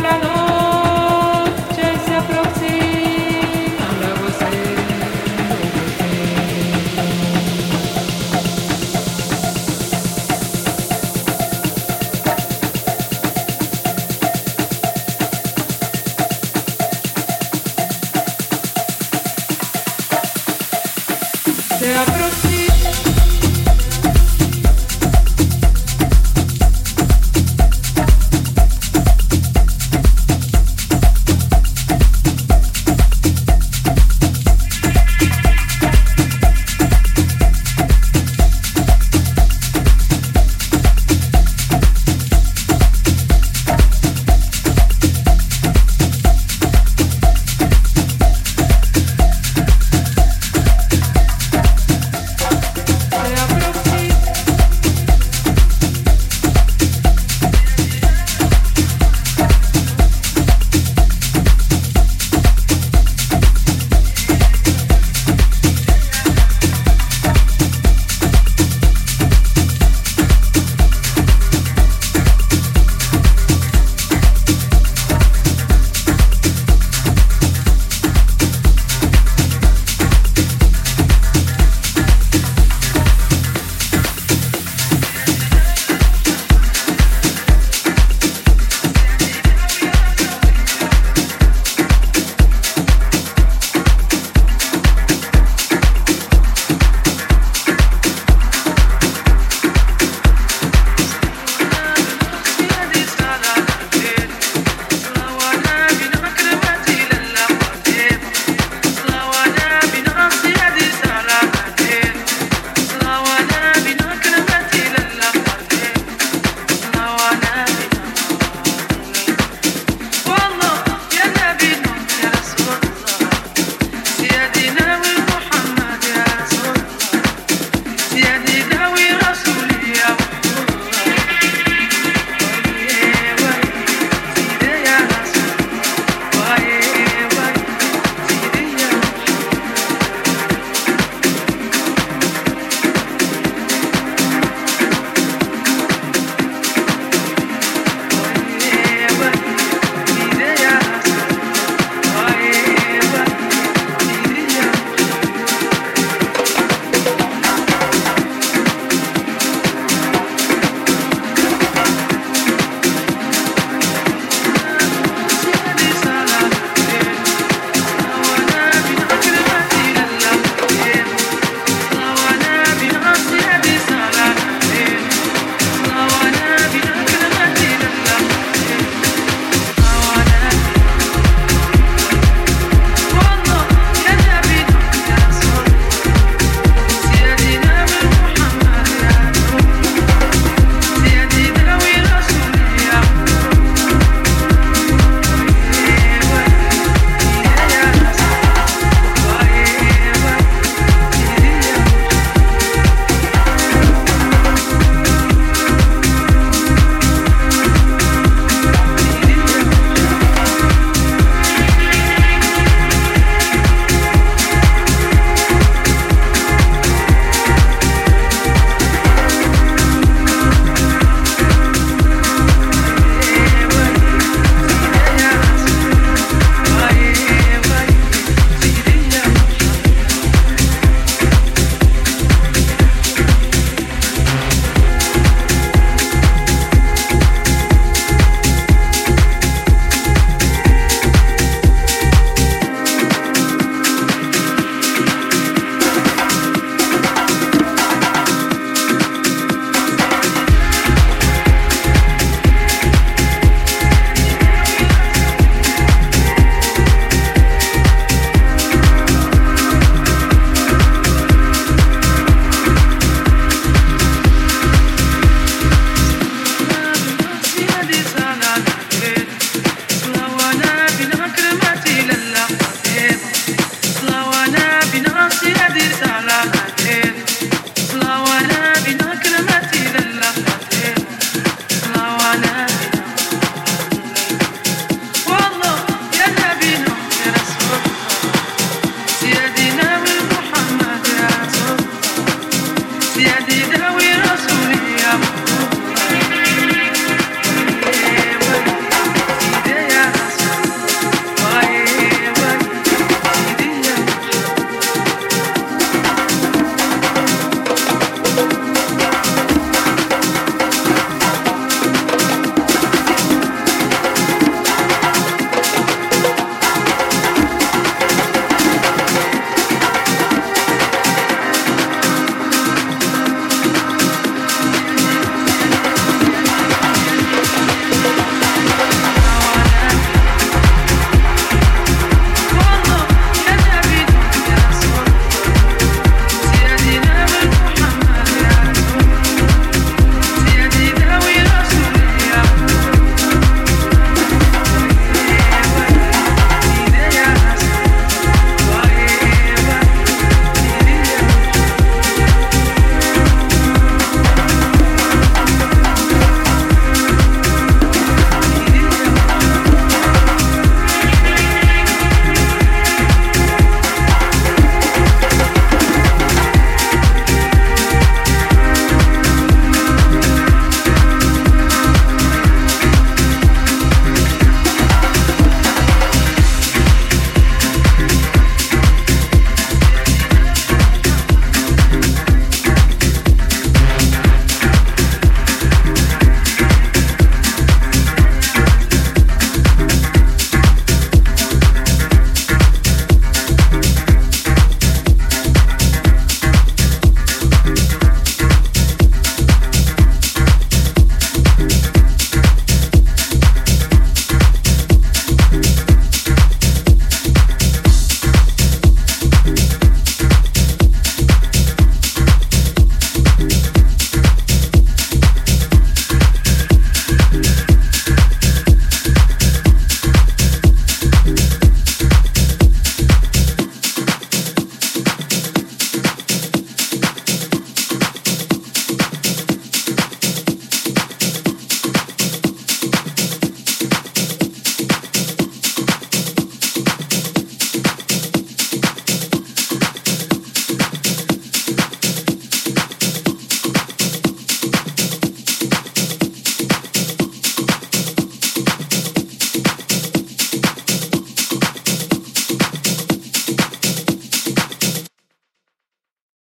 la la la